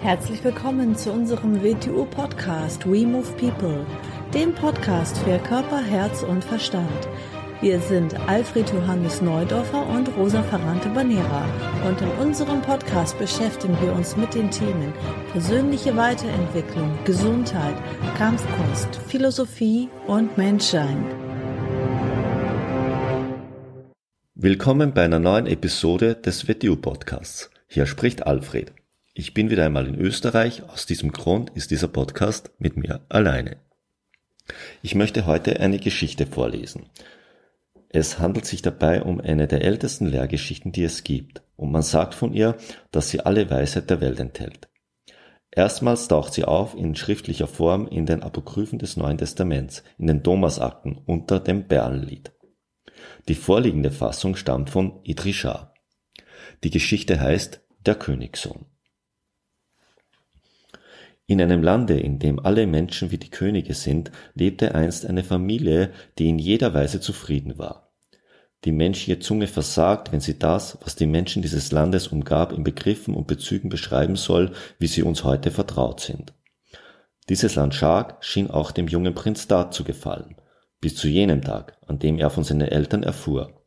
Herzlich willkommen zu unserem WTU-Podcast We Move People, dem Podcast für Körper, Herz und Verstand. Wir sind Alfred Johannes Neudorfer und Rosa Ferrante Banera und in unserem Podcast beschäftigen wir uns mit den Themen persönliche Weiterentwicklung, Gesundheit, Kampfkunst, Philosophie und Menschsein. Willkommen bei einer neuen Episode des WTU Podcasts. Hier spricht Alfred. Ich bin wieder einmal in Österreich, aus diesem Grund ist dieser Podcast mit mir alleine. Ich möchte heute eine Geschichte vorlesen. Es handelt sich dabei um eine der ältesten Lehrgeschichten, die es gibt, und man sagt von ihr, dass sie alle Weisheit der Welt enthält. Erstmals taucht sie auf in schriftlicher Form in den Apokryphen des Neuen Testaments, in den Thomasakten unter dem Bernlied. Die vorliegende Fassung stammt von Idrishar. Die Geschichte heißt Der Königssohn. In einem Lande, in dem alle Menschen wie die Könige sind, lebte einst eine Familie, die in jeder Weise zufrieden war. Die menschliche Zunge versagt, wenn sie das, was die Menschen dieses Landes umgab, in Begriffen und Bezügen beschreiben soll, wie sie uns heute vertraut sind. Dieses Land Schak schien auch dem jungen Prinz Dad zu gefallen, bis zu jenem Tag, an dem er von seinen Eltern erfuhr.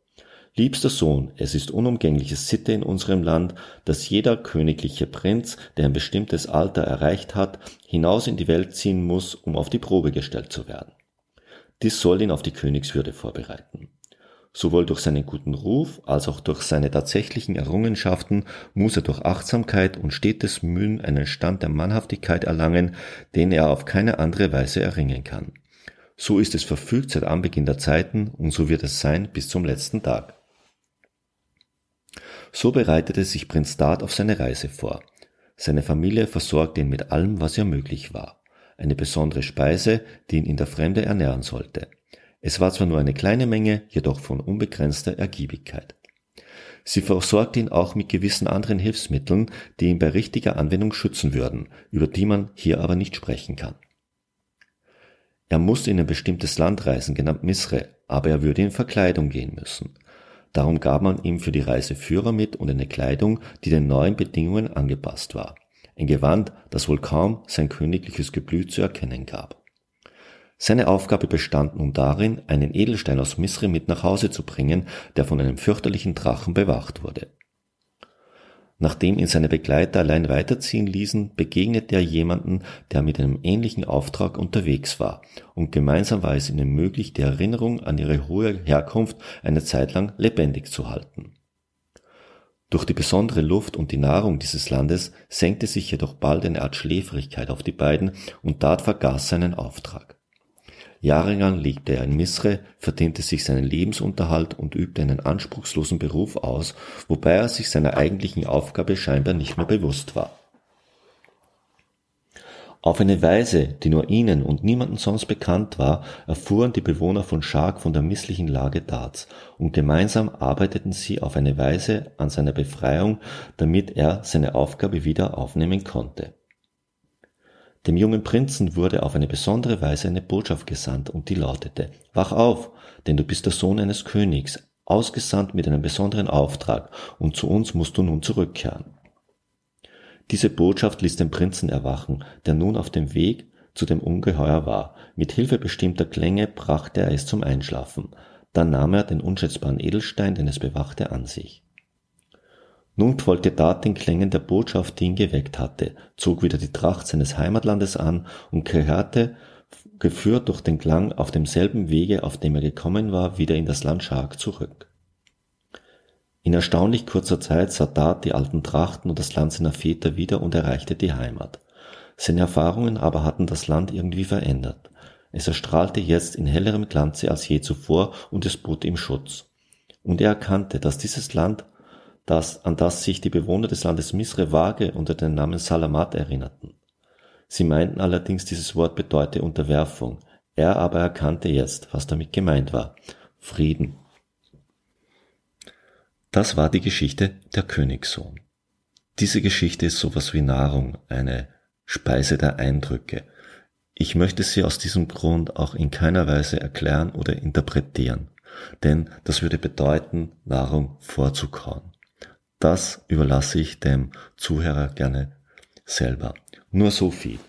Liebster Sohn, es ist unumgängliche Sitte in unserem Land, dass jeder königliche Prinz, der ein bestimmtes Alter erreicht hat, hinaus in die Welt ziehen muss, um auf die Probe gestellt zu werden. Dies soll ihn auf die Königswürde vorbereiten. Sowohl durch seinen guten Ruf als auch durch seine tatsächlichen Errungenschaften muss er durch Achtsamkeit und stetes Mühen einen Stand der Mannhaftigkeit erlangen, den er auf keine andere Weise erringen kann. So ist es verfügt seit Anbeginn der Zeiten und so wird es sein bis zum letzten Tag. So bereitete sich Prinz Dad auf seine Reise vor. Seine Familie versorgte ihn mit allem, was ihr möglich war. Eine besondere Speise, die ihn in der Fremde ernähren sollte. Es war zwar nur eine kleine Menge, jedoch von unbegrenzter Ergiebigkeit. Sie versorgte ihn auch mit gewissen anderen Hilfsmitteln, die ihn bei richtiger Anwendung schützen würden, über die man hier aber nicht sprechen kann. Er musste in ein bestimmtes Land reisen, genannt Misre, aber er würde in Verkleidung gehen müssen. Darum gab man ihm für die Reise Führer mit und eine Kleidung, die den neuen Bedingungen angepasst war. Ein Gewand, das wohl kaum sein königliches Geblüt zu erkennen gab. Seine Aufgabe bestand nun darin, einen Edelstein aus Misri mit nach Hause zu bringen, der von einem fürchterlichen Drachen bewacht wurde. Nachdem ihn seine Begleiter allein weiterziehen ließen, begegnete er jemanden, der mit einem ähnlichen Auftrag unterwegs war, und gemeinsam war es ihnen möglich, die Erinnerung an ihre hohe Herkunft eine Zeit lang lebendig zu halten. Durch die besondere Luft und die Nahrung dieses Landes senkte sich jedoch bald eine Art Schläfrigkeit auf die beiden, und Dad vergaß seinen Auftrag. Jahrelang lebte er in Misre, verdiente sich seinen Lebensunterhalt und übte einen anspruchslosen Beruf aus, wobei er sich seiner eigentlichen Aufgabe scheinbar nicht mehr bewusst war. Auf eine Weise, die nur ihnen und niemanden sonst bekannt war, erfuhren die Bewohner von Schark von der misslichen Lage Darts, und gemeinsam arbeiteten sie auf eine Weise an seiner Befreiung, damit er seine Aufgabe wieder aufnehmen konnte. Dem jungen Prinzen wurde auf eine besondere Weise eine Botschaft gesandt, und die lautete Wach auf, denn du bist der Sohn eines Königs, ausgesandt mit einem besonderen Auftrag, und zu uns musst du nun zurückkehren. Diese Botschaft ließ den Prinzen erwachen, der nun auf dem Weg zu dem Ungeheuer war. Mit Hilfe bestimmter Klänge brachte er es zum Einschlafen. Dann nahm er den unschätzbaren Edelstein, den es bewachte, an sich. Nun folgte Dad den Klängen der Botschaft, die ihn geweckt hatte, zog wieder die Tracht seines Heimatlandes an und kehrte, geführt durch den Klang, auf demselben Wege, auf dem er gekommen war, wieder in das Land Schark zurück. In erstaunlich kurzer Zeit sah Dad die alten Trachten und das Land seiner Väter wieder und erreichte die Heimat. Seine Erfahrungen aber hatten das Land irgendwie verändert. Es erstrahlte jetzt in hellerem Glanze als je zuvor und es bot ihm Schutz. Und er erkannte, dass dieses Land das, an das sich die Bewohner des Landes Misre vage unter dem Namen Salamat erinnerten. Sie meinten allerdings, dieses Wort bedeute Unterwerfung. Er aber erkannte jetzt, was damit gemeint war. Frieden. Das war die Geschichte der Königssohn. Diese Geschichte ist sowas wie Nahrung, eine Speise der Eindrücke. Ich möchte sie aus diesem Grund auch in keiner Weise erklären oder interpretieren, denn das würde bedeuten, Nahrung vorzukauen. Das überlasse ich dem Zuhörer gerne selber. Nur so viel.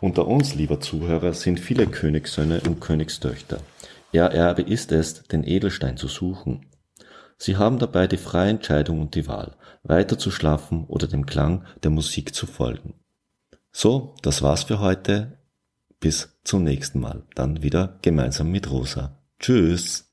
Unter uns, lieber Zuhörer, sind viele Königssöhne und Königstöchter. Ihr Erbe ist es, den Edelstein zu suchen. Sie haben dabei die freie Entscheidung und die Wahl, weiter zu schlafen oder dem Klang der Musik zu folgen. So, das war's für heute. Bis zum nächsten Mal. Dann wieder gemeinsam mit Rosa. Tschüss.